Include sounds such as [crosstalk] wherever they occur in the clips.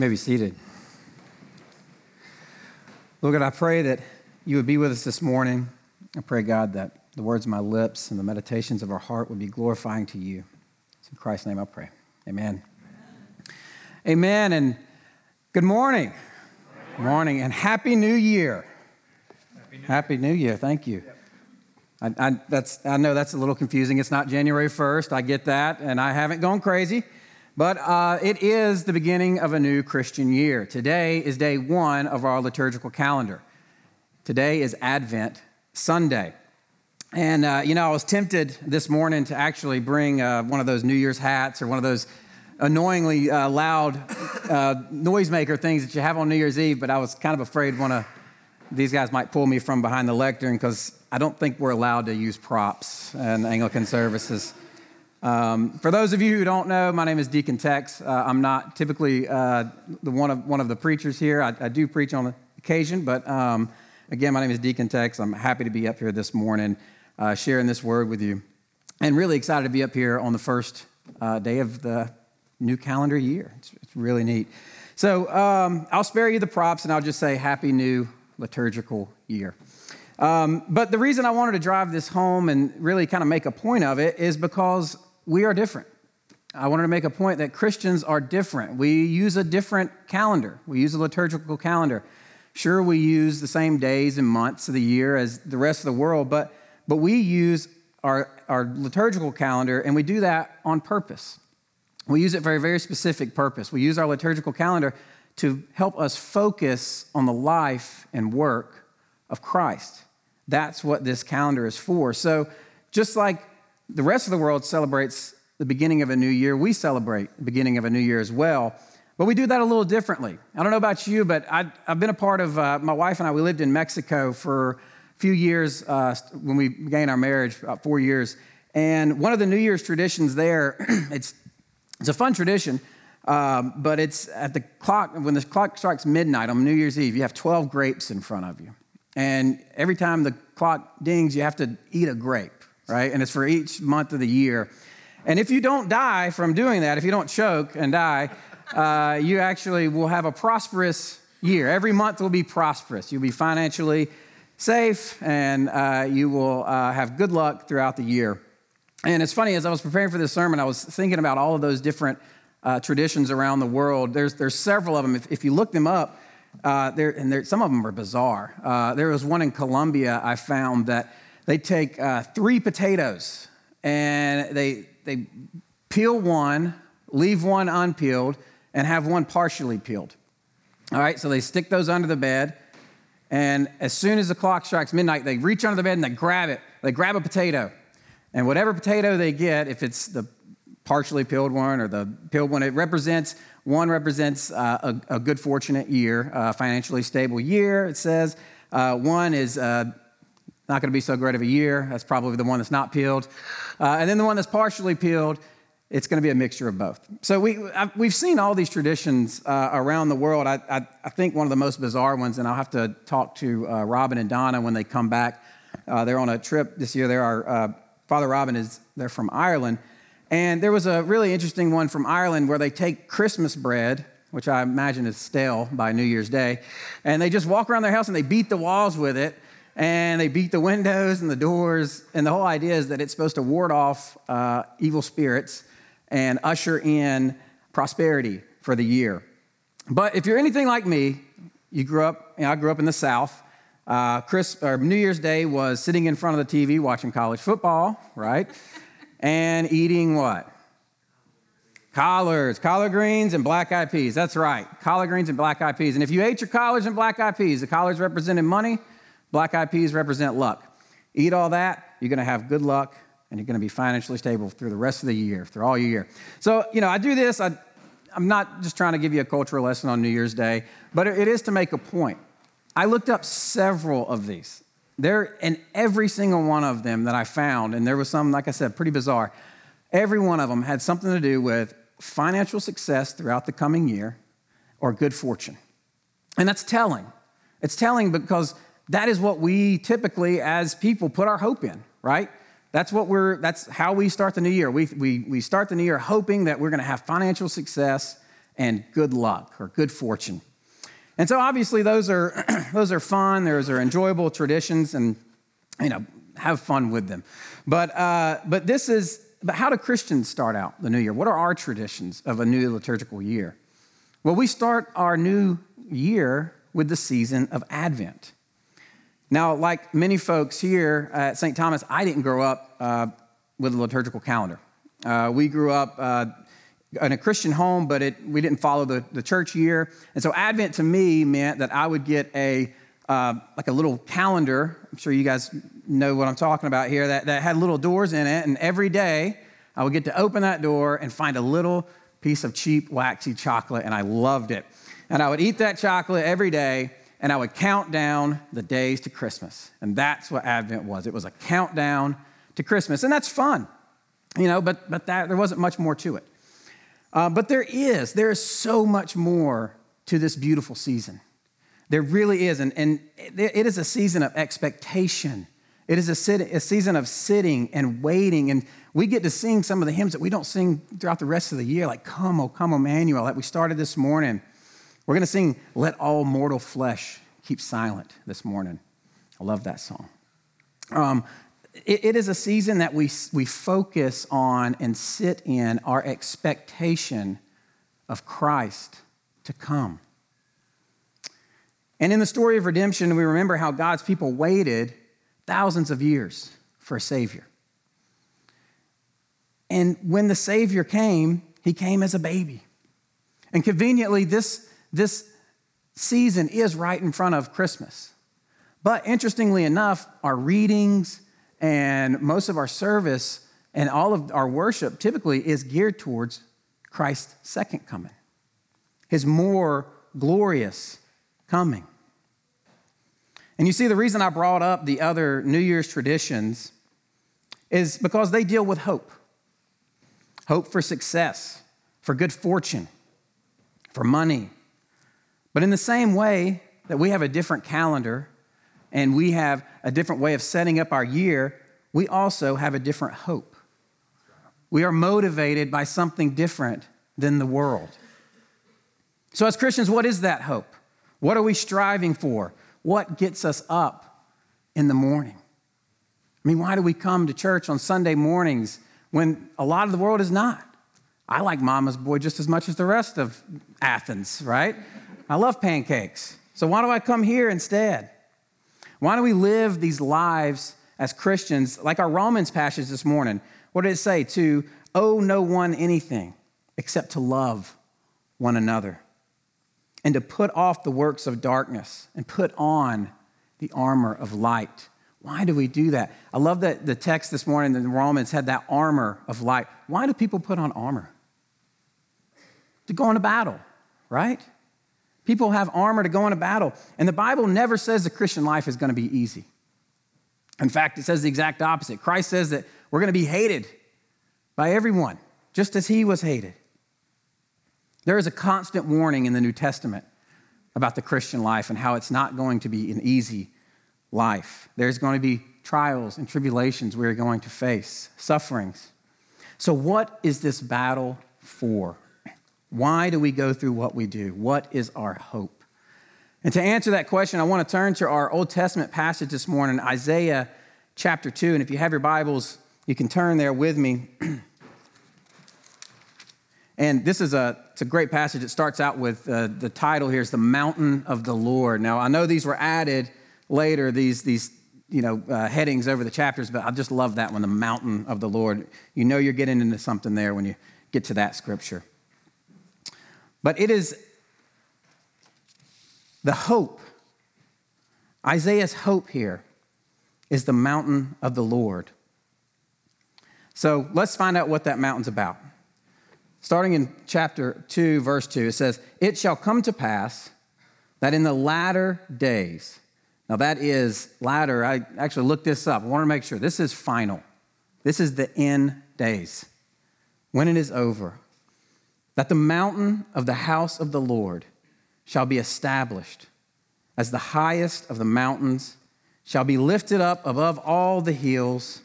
You may be seated. Lord God, I pray that you would be with us this morning. I pray, God, that the words of my lips and the meditations of our heart would be glorifying to you. It's in Christ's name I pray. Amen. Amen. And good morning. Good morning. And Happy New Year. Happy New, Year. Thank you. I, I, that's, I know that's a little confusing. It's not January 1st. I get that. And I haven't gone crazy. But uh, it is the beginning of a new Christian year. Today is day one of our liturgical calendar. Today is Advent Sunday. And, uh, you know, I was tempted this morning to actually bring uh, one of those New Year's hats or one of those annoyingly uh, loud uh, noisemaker things that you have on New Year's Eve, but I was kind of afraid one of these guys might pull me from behind the lectern because I don't think we're allowed to use props in Anglican services. Um, for those of you who don't know, my name is Deacon Tex. Uh, I'm not typically uh, the one of one of the preachers here. I, I do preach on occasion, but um, again, my name is Deacon Tex. I'm happy to be up here this morning, uh, sharing this word with you, and really excited to be up here on the first uh, day of the new calendar year. It's, it's really neat. So um, I'll spare you the props, and I'll just say Happy New Liturgical Year. Um, but the reason I wanted to drive this home and really kind of make a point of it is because we are different. I wanted to make a point that Christians are different. We use a different calendar, we use a liturgical calendar. Sure, we use the same days and months of the year as the rest of the world, but, but we use our, our liturgical calendar and we do that on purpose. We use it for a very specific purpose. We use our liturgical calendar to help us focus on the life and work of Christ. That's what this calendar is for. So, just like the rest of the world celebrates the beginning of a new year. We celebrate the beginning of a new year as well. But we do that a little differently. I don't know about you, but I, have been a part of, uh, my wife and I, we lived in Mexico for a few years uh, when we began our marriage, about four years. And one of the New Year's traditions there, [clears throat] it's, it's a fun tradition, um, but it's at the clock, when the clock strikes midnight on New Year's Eve, you have 12 grapes in front of you. And every time the clock dings, you have to eat a grape right? And it's for each month of the year. And if you don't die from doing that, if you don't choke and die, uh, you actually will have a prosperous year. Every month will be prosperous. You'll be financially safe and uh, you will uh, have good luck throughout the year. And it's funny, as I was preparing for this sermon, I was thinking about all of those different uh, traditions around the world. There's, there's several of them. If, if you look them up, uh, and some of them are bizarre. Uh, there was one in Colombia I found that they take uh, three potatoes and they, they peel one, leave one unpeeled, and have one partially peeled. All right, so they stick those under the bed, and as soon as the clock strikes midnight, they reach under the bed and they grab it. They grab a potato, and whatever potato they get, if it's the partially peeled one or the peeled one, it represents one represents uh, a, a, good, fortunate year, a financially stable year. It says uh, one is uh, not going to be so great of a year. That's probably the one that's not peeled. Uh, and then the one that's partially peeled, it's going to be a mixture of both. So we, I've, we've seen all these traditions uh, around the world. I, I, I, think one of the most bizarre ones, and I'll have to talk to uh, Robin and Donna when they come back. Uh, they're on a trip this year. There are, uh, Father Robin is, they're from Ireland. And there was a really interesting one from Ireland where they take Christmas bread, which I imagine is stale by New Year's Day, and they just walk around their house and they beat the walls with it and they beat the windows and the doors. And the whole idea is that it's supposed to ward off uh, evil spirits and usher in prosperity for the year. But if you're anything like me, you grew up, you know, I grew up in the South. Uh, Chris, or New Year's Day was sitting in front of the TV watching college football, right? and eating what? Collards, collard greens, and black eyed peas. That's right, collard greens and black eyed peas. And if you ate your collards and black eyed peas, the collards represented money, Black eyed peas represent luck. Eat all that, you're going to have good luck and you're going to be financially stable through the rest of the year, through all your year. So, you know, I do this. I, I'm not just trying to give you a cultural lesson on New Year's Day, but it is to make a point. I looked up several of these. There, and every single one of them that I found, and there was some, like I said, pretty bizarre, every one of them had something to do with financial success throughout the coming year or good fortune. And that's telling. It's telling because that is what we typically as people put our hope in, right? That's what we're that's how we start the new year. We, we, we start the new year hoping that we're going to have financial success and good luck or good fortune. And so obviously those are [clears throat] those are fun, those are enjoyable traditions, and you know, have fun with them. But uh, but this is but how do Christians start out the new year? What are our traditions of a new liturgical year? Well, we start our new year with the season of Advent. Now, like many folks here at St. Thomas, I didn't grow up uh, with a liturgical calendar. Uh, we grew up uh, in a Christian home, but it, we didn't follow the, the church year. And so Advent to me meant that I would get a uh, like a little calendar. I'm sure you guys know what I'm talking about here. That, that had little doors in it, and every day I would get to open that door and find a little piece of cheap waxy chocolate, and I loved it. And I would eat that chocolate every day, and I would count down the days to Christmas. And that's what Advent was. It was a countdown to Christmas, and that's fun, you know. But but that there wasn't much more to it. Uh, but there is, there is so much more to this beautiful season. There really is. And, and it is a season of expectation. It is a, sit, a season of sitting and waiting. And we get to sing some of the hymns that we don't sing throughout the rest of the year, like Come, O Come, Emmanuel, that we started this morning. We're going to sing Let All Mortal Flesh Keep Silent this morning. I love that song. Um, it, it is a season that we, we focus on and sit in our expectation of Christ to come. And in the story of redemption, we remember how God's people waited thousands of years for a Savior. And when the Savior came, he came as a baby. And conveniently, this, this season is right in front of Christmas. But interestingly enough, our readings and most of our service and all of our worship typically is geared towards Christ's second coming, his more glorious coming. And you see, the reason I brought up the other New Year's traditions is because they deal with hope hope for success, for good fortune, for money. But in the same way that we have a different calendar and we have a different way of setting up our year, we also have a different hope. We are motivated by something different than the world. So, as Christians, what is that hope? What are we striving for? What gets us up in the morning? I mean, why do we come to church on Sunday mornings when a lot of the world is not? I like Mama's Boy just as much as the rest of Athens, right? I love pancakes. So, why do I come here instead? Why do we live these lives as Christians, like our Romans passage this morning? What did it say? To owe no one anything except to love one another and to put off the works of darkness and put on the armor of light. Why do we do that? I love that the text this morning in the Romans had that armor of light. Why do people put on armor? To go into battle, right? People have armor to go into battle. And the Bible never says the Christian life is going to be easy. In fact, it says the exact opposite. Christ says that we're going to be hated by everyone, just as he was hated. There is a constant warning in the New Testament about the Christian life and how it's not going to be an easy life. There's going to be trials and tribulations we're going to face, sufferings. So, what is this battle for? Why do we go through what we do? What is our hope? And to answer that question, I want to turn to our Old Testament passage this morning, Isaiah chapter 2. And if you have your Bibles, you can turn there with me. [clears throat] and this is a, it's a great passage. It starts out with uh, the title here is The Mountain of the Lord. Now, I know these were added later, these, these you know, uh, headings over the chapters, but I just love that one, The Mountain of the Lord. You know you're getting into something there when you get to that scripture. But it is the hope. Isaiah's hope here is the mountain of the Lord. So let's find out what that mountain's about. Starting in chapter 2, verse 2, it says, It shall come to pass that in the latter days, now that is latter, I actually looked this up. I want to make sure this is final. This is the end days, when it is over that the mountain of the house of the Lord shall be established as the highest of the mountains, shall be lifted up above all the hills,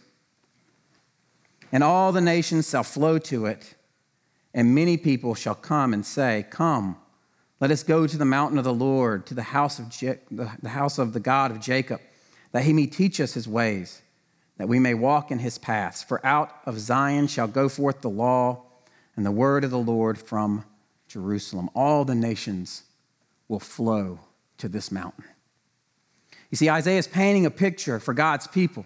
and all the nations shall flow to it. and many people shall come and say, Come, let us go to the mountain of the Lord, to the house of, Je- the house of the God of Jacob, that he may teach us his ways, that we may walk in his paths. For out of Zion shall go forth the law and the word of the Lord from Jerusalem. All the nations will flow to this mountain. You see, Isaiah is painting a picture for God's people.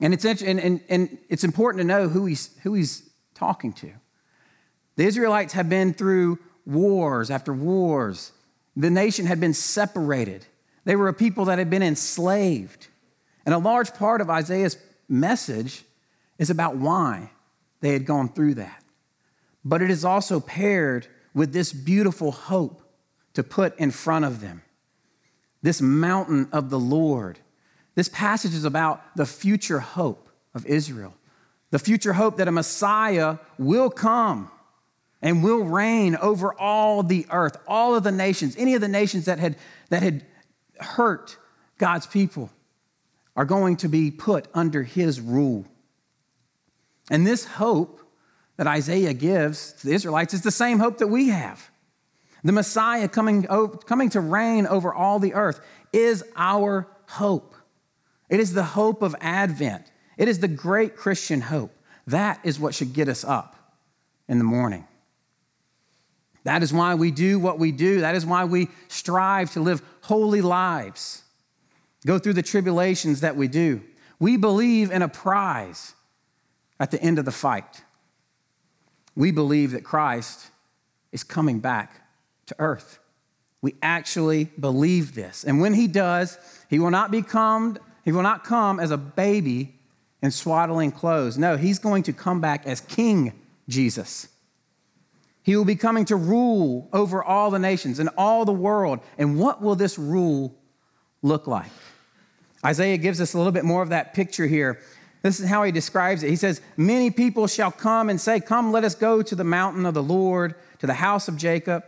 And it's, and, and, and it's important to know who he's, who he's talking to. The Israelites had been through wars after wars. The nation had been separated. They were a people that had been enslaved. And a large part of Isaiah's message is about why they had gone through that. But it is also paired with this beautiful hope to put in front of them this mountain of the Lord. This passage is about the future hope of Israel, the future hope that a Messiah will come and will reign over all the earth, all of the nations, any of the nations that had, that had hurt God's people are going to be put under his rule. And this hope that Isaiah gives to the Israelites is the same hope that we have. The Messiah coming, coming to reign over all the earth is our hope. It is the hope of Advent. It is the great Christian hope. That is what should get us up in the morning. That is why we do what we do. That is why we strive to live holy lives, go through the tribulations that we do. We believe in a prize at the end of the fight. We believe that Christ is coming back to earth. We actually believe this. And when he does, he will not become he will not come as a baby in swaddling clothes. No, he's going to come back as King Jesus. He will be coming to rule over all the nations and all the world. And what will this rule look like? Isaiah gives us a little bit more of that picture here. This is how he describes it. He says, Many people shall come and say, Come, let us go to the mountain of the Lord, to the house of Jacob,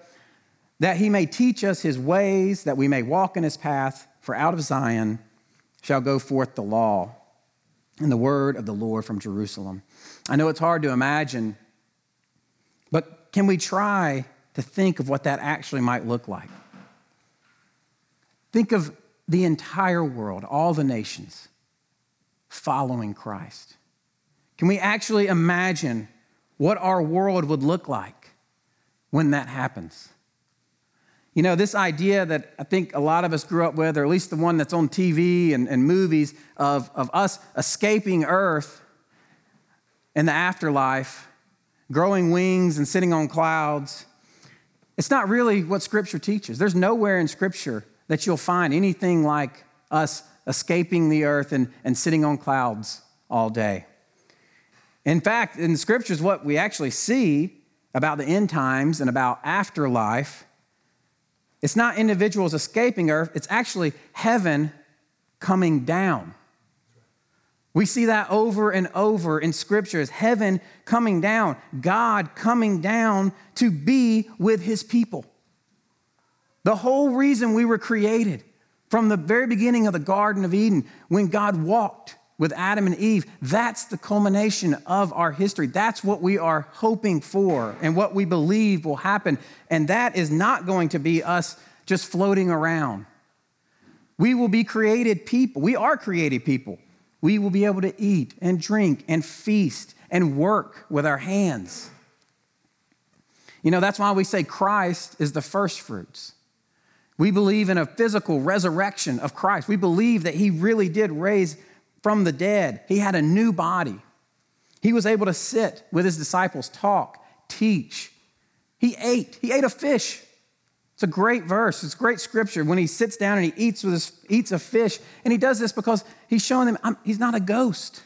that he may teach us his ways, that we may walk in his path. For out of Zion shall go forth the law and the word of the Lord from Jerusalem. I know it's hard to imagine but can we try to think of what that actually might look like? Think of the entire world, all the nations, following Christ. Can we actually imagine what our world would look like when that happens? You know, this idea that I think a lot of us grew up with, or at least the one that's on TV and, and movies, of, of us escaping Earth in the afterlife growing wings and sitting on clouds. It's not really what Scripture teaches. There's nowhere in Scripture that you'll find anything like us escaping the earth and, and sitting on clouds all day. In fact, in the Scriptures, what we actually see about the end times and about afterlife, it's not individuals escaping earth, it's actually heaven coming down. We see that over and over in scriptures heaven coming down, God coming down to be with his people. The whole reason we were created from the very beginning of the Garden of Eden, when God walked with Adam and Eve, that's the culmination of our history. That's what we are hoping for and what we believe will happen. And that is not going to be us just floating around. We will be created people. We are created people we will be able to eat and drink and feast and work with our hands. You know, that's why we say Christ is the first fruits. We believe in a physical resurrection of Christ. We believe that he really did raise from the dead. He had a new body. He was able to sit with his disciples, talk, teach. He ate. He ate a fish. It's a great verse. It's great scripture when he sits down and he eats with his, eats a fish. And he does this because he's showing them I'm, he's not a ghost.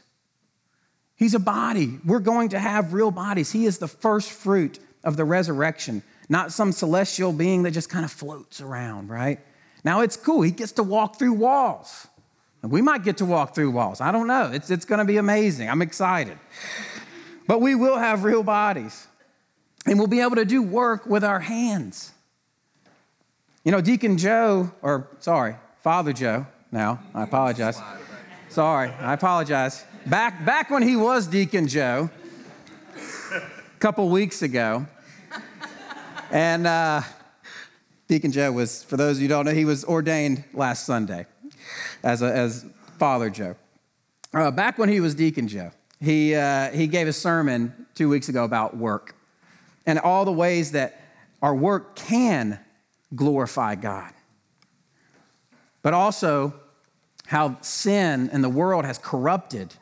He's a body. We're going to have real bodies. He is the first fruit of the resurrection, not some celestial being that just kind of floats around, right? Now it's cool. He gets to walk through walls. And we might get to walk through walls. I don't know. It's, it's going to be amazing. I'm excited. But we will have real bodies. And we'll be able to do work with our hands. You know, Deacon Joe, or sorry, Father Joe now, I apologize. Sorry, I apologize. Back, back when he was Deacon Joe, a couple weeks ago. And uh, Deacon Joe was, for those of you who don't know, he was ordained last Sunday as, a, as Father Joe. Uh, back when he was Deacon Joe, he, uh, he gave a sermon two weeks ago about work and all the ways that our work can glorify God. But also how sin and the world has corrupted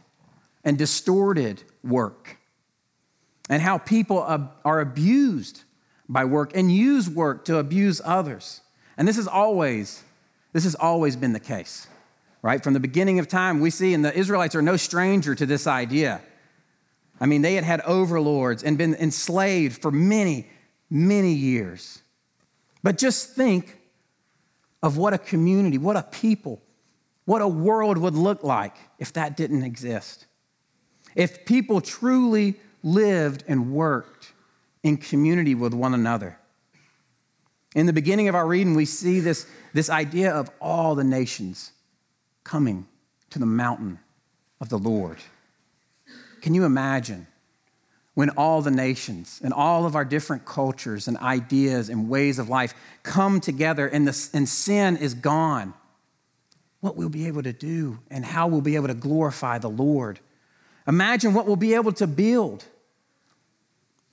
and distorted work, and how people are abused by work and use work to abuse others. And this is always, this has always been the case, right? From the beginning of time, we see, and the Israelites are no stranger to this idea. I mean, they had had overlords and been enslaved for many, many years. But just think of what a community, what a people what a world would look like if that didn't exist. If people truly lived and worked in community with one another. In the beginning of our reading, we see this, this idea of all the nations coming to the mountain of the Lord. Can you imagine when all the nations and all of our different cultures and ideas and ways of life come together and, the, and sin is gone? what we'll be able to do and how we'll be able to glorify the Lord. Imagine what we'll be able to build.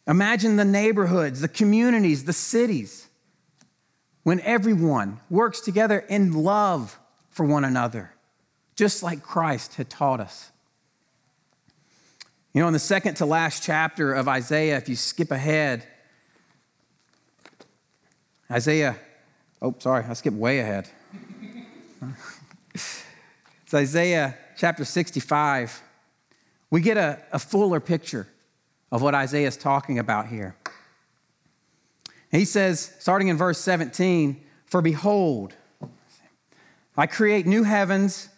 Imagine the neighborhoods, the communities, the cities, when everyone works together in love for one another, just like Christ had taught us. You know, in the second to last chapter of Isaiah, if you skip ahead, Isaiah, oh, sorry, I skipped way ahead. [laughs] It's Isaiah chapter 65. We get a, a fuller picture of what Isaiah is talking about here. He says, starting in verse 17, For behold, I create new heavens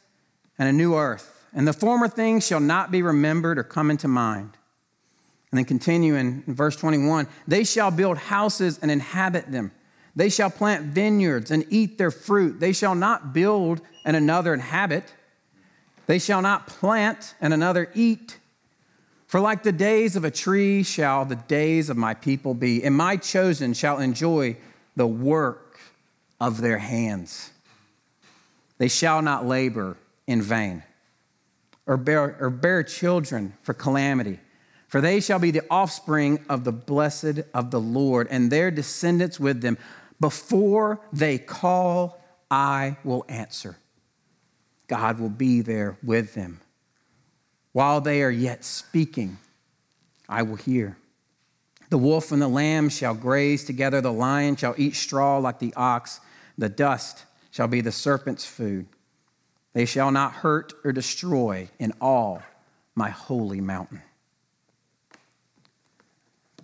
and a new earth, and the former things shall not be remembered or come into mind. And then continuing in verse 21 They shall build houses and inhabit them. They shall plant vineyards and eat their fruit. They shall not build and another inhabit. They shall not plant and another eat. For like the days of a tree shall the days of my people be, and my chosen shall enjoy the work of their hands. They shall not labor in vain or bear, or bear children for calamity. For they shall be the offspring of the blessed of the Lord, and their descendants with them. Before they call, I will answer. God will be there with them. While they are yet speaking, I will hear. The wolf and the lamb shall graze together, the lion shall eat straw like the ox, the dust shall be the serpent's food. They shall not hurt or destroy in all my holy mountain.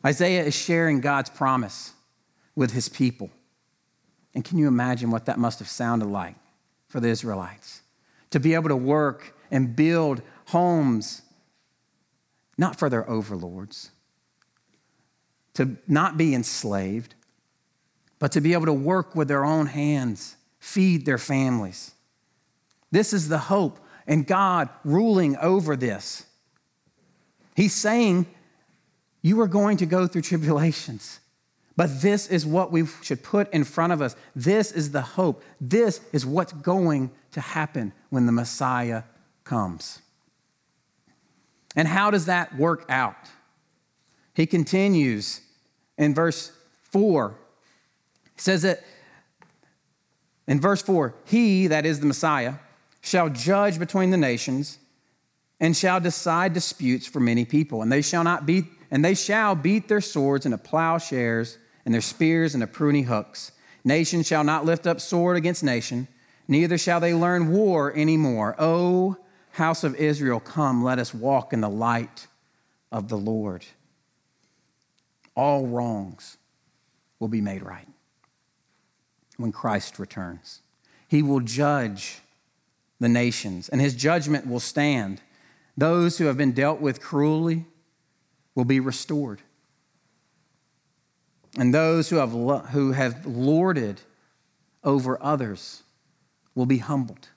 Isaiah is sharing God's promise with his people. And can you imagine what that must have sounded like for the Israelites? to be able to work and build homes, not for their overlords, to not be enslaved, but to be able to work with their own hands, feed their families. This is the hope, and God ruling over this. He's saying, You are going to go through tribulations. But this is what we should put in front of us. This is the hope. This is what's going to happen when the Messiah comes. And how does that work out? He continues in verse 4. He says that in verse 4 He, that is the Messiah, shall judge between the nations and shall decide disputes for many people. And they shall not beat, and they shall beat their swords into plowshares and their spears into pruning hooks. Nation shall not lift up sword against nation, neither shall they learn war anymore. O oh, house of Israel, come, let us walk in the light of the Lord. All wrongs will be made right when Christ returns. He will judge the nations, and his judgment will stand. Those who have been dealt with cruelly will be restored. And those who have, who have lorded over others will be humbled.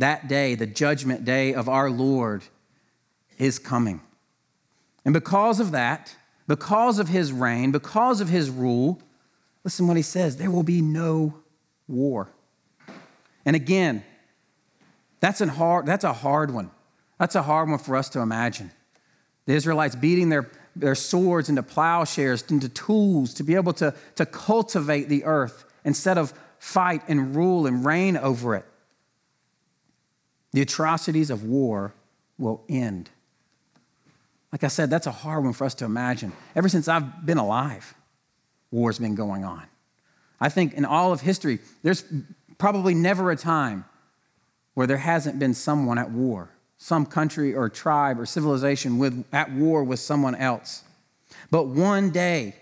That day, the judgment day of our Lord, is coming. And because of that, because of his reign, because of his rule, listen what he says there will be no war. And again, that's, hard, that's a hard one. That's a hard one for us to imagine. The Israelites beating their, their swords into plowshares, into tools to be able to, to cultivate the earth instead of fight and rule and reign over it. The atrocities of war will end. Like I said, that's a hard one for us to imagine. Ever since I've been alive, war's been going on. I think in all of history, there's probably never a time where there hasn't been someone at war, some country or tribe or civilization with, at war with someone else. But one day,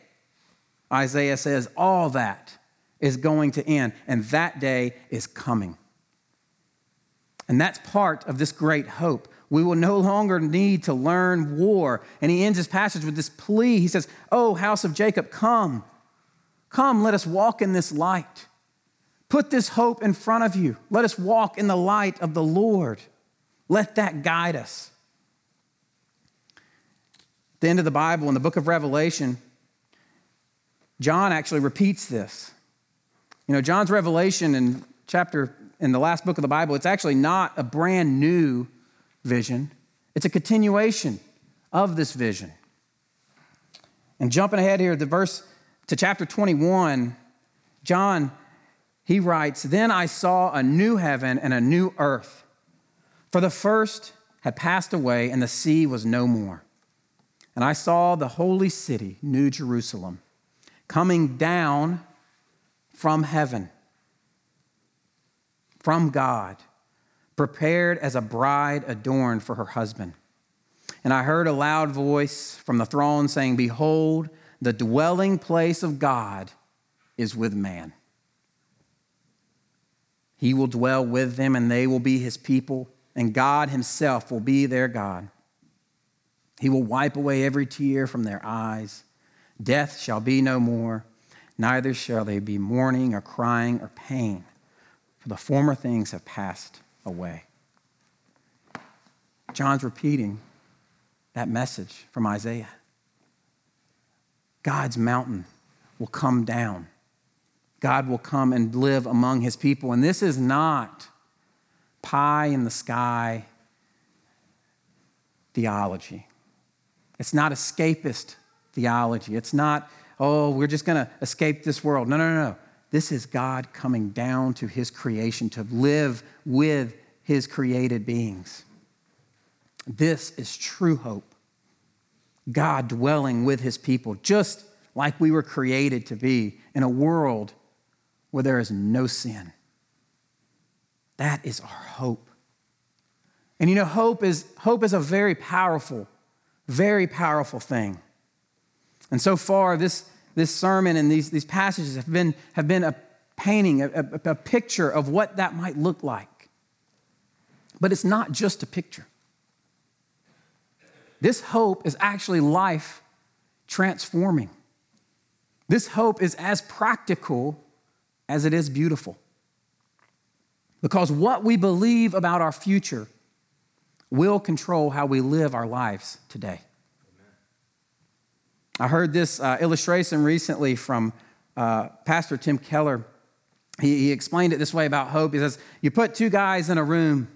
Isaiah says, all that is going to end, and that day is coming. And that's part of this great hope. We will no longer need to learn war. And he ends his passage with this plea. He says, Oh, house of Jacob, come. Come, let us walk in this light. Put this hope in front of you. Let us walk in the light of the Lord. Let that guide us. At the end of the Bible, in the book of Revelation, John actually repeats this. You know, John's revelation in chapter, in the last book of the Bible, it's actually not a brand new vision, it's a continuation of this vision. And jumping ahead here, the verse to chapter 21, John, he writes, Then I saw a new heaven and a new earth. For the first had passed away, and the sea was no more. And I saw the holy city, New Jerusalem, coming down from heaven, from God, prepared as a bride adorned for her husband. And I heard a loud voice from the throne saying, Behold, the dwelling place of God is with man. He will dwell with them, and they will be his people, and God himself will be their God. He will wipe away every tear from their eyes. Death shall be no more neither shall they be mourning or crying or pain, the former things have passed away. John's repeating that message from Isaiah. God's mountain will come down. God will come and live among his people. And this is not pie in the sky theology. It's not escapist theology. It's not oh, we're just going to escape this world. No, no, no. This is God coming down to his creation to live with his created beings. This is true hope. God dwelling with his people, just like we were created to be in a world where there is no sin. That is our hope. And you know, hope is, hope is a very powerful, very powerful thing. And so far, this, this sermon and these, these passages have been, have been a painting, a, a, a picture of what that might look like. But it's not just a picture. This hope is actually life transforming. This hope is as practical as it is beautiful. Because what we believe about our future will control how we live our lives today. I heard this uh, illustration recently from uh, Pastor Tim Keller. He, he explained it this way about hope. He says, You put two guys in a room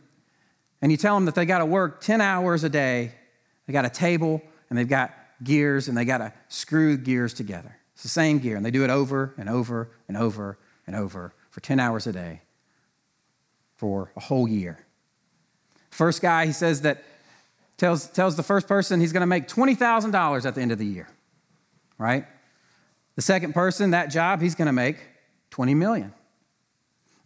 and you tell them that they got to work 10 hours a day. They got a table and they've got gears and they got to screw gears together. It's the same gear and they do it over and over and over and over for 10 hours a day for a whole year. First guy, he says that tells, tells the first person he's going to make $20,000 at the end of the year right? The second person, that job, he's going to make 20 million.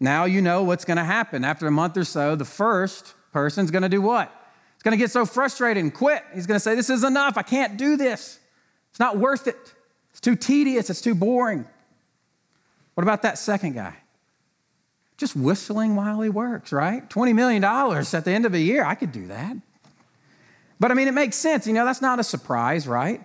Now you know what's going to happen. After a month or so, the first person's going to do what? He's going to get so frustrated and quit. He's going to say, This is enough. I can't do this. It's not worth it. It's too tedious. It's too boring. What about that second guy? Just whistling while he works, right? $20 million at the end of a year. I could do that. But I mean, it makes sense. You know, that's not a surprise, right?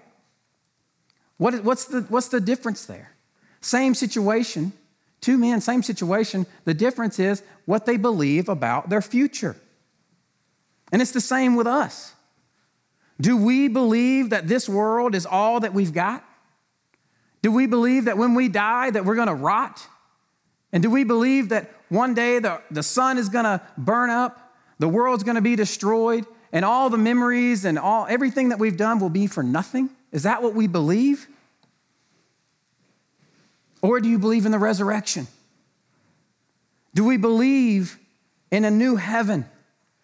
What, what's, the, what's the difference there? Same situation, two men, same situation. The difference is what they believe about their future. And it's the same with us. Do we believe that this world is all that we've got? Do we believe that when we die that we're going to rot? And do we believe that one day the, the sun is going to burn up, the world's going to be destroyed, and all the memories and all everything that we've done will be for nothing? Is that what we believe? Or do you believe in the resurrection? Do we believe in a new heaven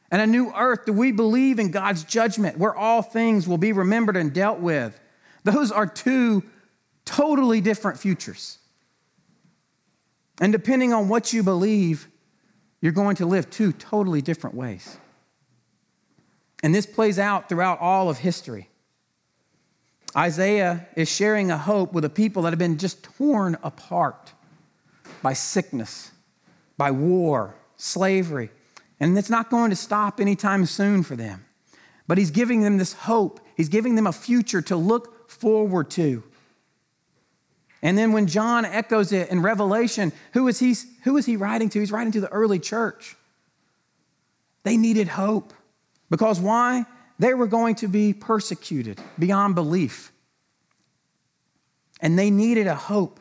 and a new earth? Do we believe in God's judgment where all things will be remembered and dealt with? Those are two totally different futures. And depending on what you believe, you're going to live two totally different ways. And this plays out throughout all of history. Isaiah is sharing a hope with a people that have been just torn apart by sickness, by war, slavery. And it's not going to stop anytime soon for them. But he's giving them this hope, he's giving them a future to look forward to. And then when John echoes it in Revelation, who is he, who is he writing to? He's writing to the early church. They needed hope. Because why? They were going to be persecuted beyond belief. And they needed a hope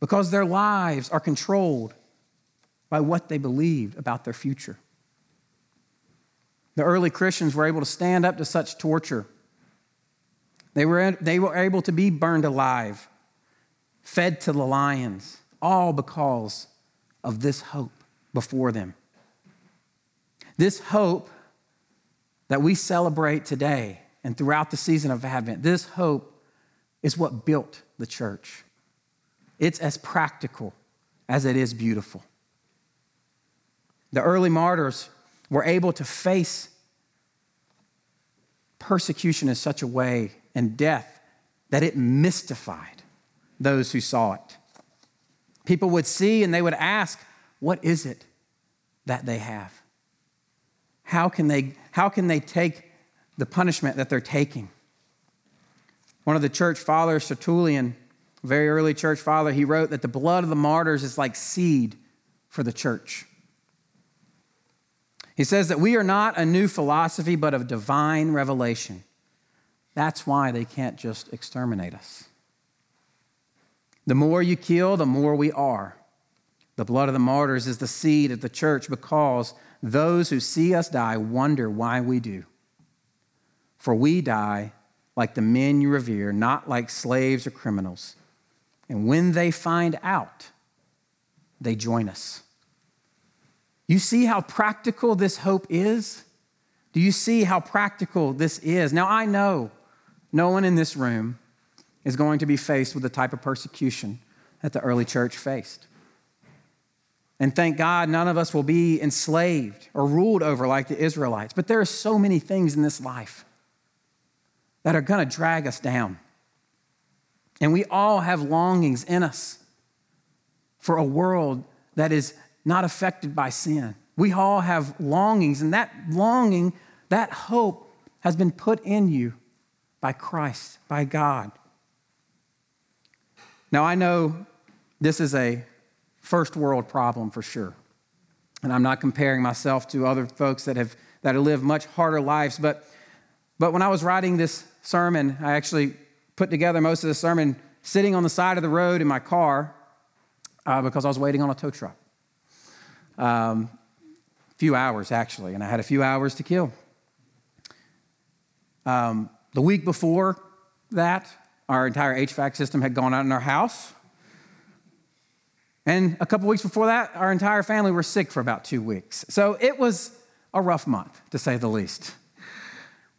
because their lives are controlled by what they believed about their future. The early Christians were able to stand up to such torture. They were, they were able to be burned alive fed to the lions, all because of this hope before them. This hope that we celebrate today and throughout the season of Advent, this hope is what built the church. It's as practical as it is beautiful. The early martyrs were able to face persecution in such a way and death that it mystified those who saw it. People would see and they would ask, What is it that they have? How can they, how can they take the punishment that they're taking? One of the church fathers, Tertullian, very early church father, he wrote that the blood of the martyrs is like seed for the church. He says that we are not a new philosophy, but of divine revelation. That's why they can't just exterminate us. The more you kill, the more we are. The blood of the martyrs is the seed of the church because those who see us die wonder why we do. For we die like the men you revere, not like slaves or criminals. And when they find out, they join us. You see how practical this hope is? Do you see how practical this is? Now, I know no one in this room is going to be faced with the type of persecution that the early church faced. And thank God, none of us will be enslaved or ruled over like the Israelites. But there are so many things in this life that are going to drag us down. And we all have longings in us for a world that is not affected by sin. We all have longings, and that longing, that hope has been put in you by Christ, by God. Now, I know this is a first world problem for sure. And I'm not comparing myself to other folks that have, that have lived much harder lives. But, but when I was writing this sermon, I actually put together most of the sermon sitting on the side of the road in my car uh, because I was waiting on a tow truck. Um, few hours, actually, and I had a few hours to kill. Um, the week before that, our entire HVAC system had gone out in our house. And a couple weeks before that, our entire family were sick for about two weeks. So it was a rough month, to say the least.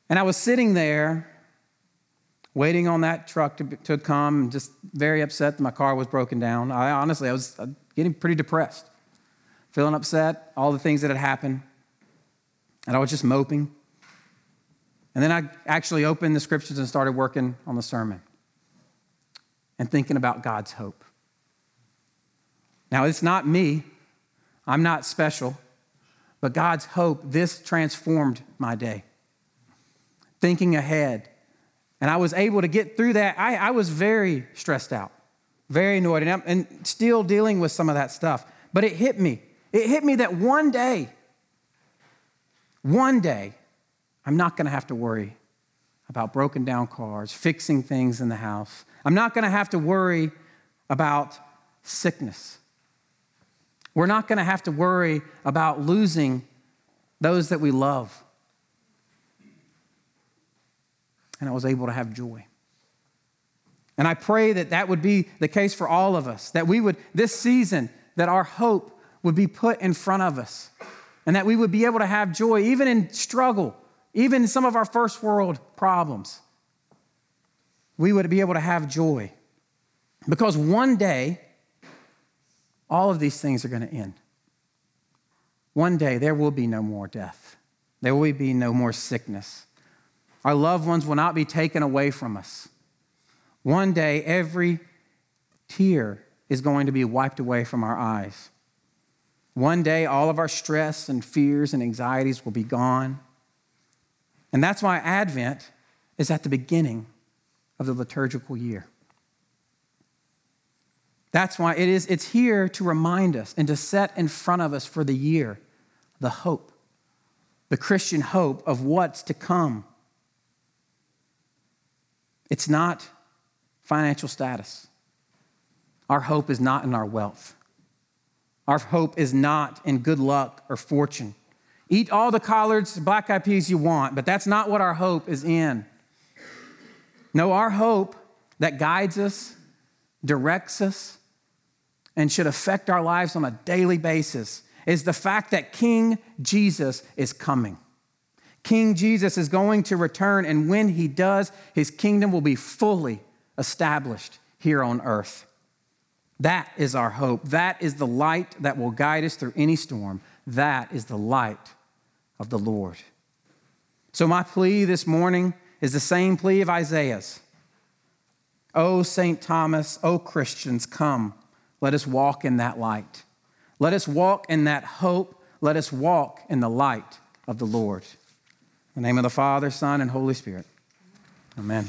And I was sitting there waiting on that truck to, to come, and just very upset that my car was broken down. I honestly, I was uh, getting pretty depressed, feeling upset, all the things that had happened. And I was just moping. And then I actually opened the scriptures and started working on the sermon and thinking about God's hope. Now, it's not me, I'm not special, but God's hope, this transformed my day. Thinking ahead. And I was able to get through that. I, I was very stressed out, very annoyed, and, and still dealing with some of that stuff. But it hit me. It hit me that one day, one day, I'm not going to have to worry about broken down cars, fixing things in the house. I'm not going to have to worry about sickness. We're not going to have to worry about losing those that we love. And I was able to have joy. And I pray that that would be the case for all of us, that we would, this season, that our hope would be put in front of us, and that we would be able to have joy even in struggle, even in some of our first world problems. We would be able to have joy. Because one day, all of these things are going to end. One day, there will be no more death, there will be no more sickness. Our loved ones will not be taken away from us. One day, every tear is going to be wiped away from our eyes. One day, all of our stress and fears and anxieties will be gone. And that's why Advent is at the beginning of the liturgical year. That's why it is, it's here to remind us and to set in front of us for the year the hope, the Christian hope of what's to come. It's not financial status. Our hope is not in our wealth. Our hope is not in good luck or fortune. Eat all the collards, black eyed peas you want, but that's not what our hope is in. No, our hope that guides us, directs us, and should affect our lives on a daily basis is the fact that King Jesus is coming. King Jesus is going to return, and when he does, his kingdom will be fully established here on earth. That is our hope. That is the light that will guide us through any storm. That is the light of the Lord. So, my plea this morning is the same plea of Isaiah's. Oh, o St. Thomas, O Christians, come, let us walk in that light. Let us walk in that hope. Let us walk in the light of the Lord. In the name of the Father, Son, and Holy Spirit. Amen.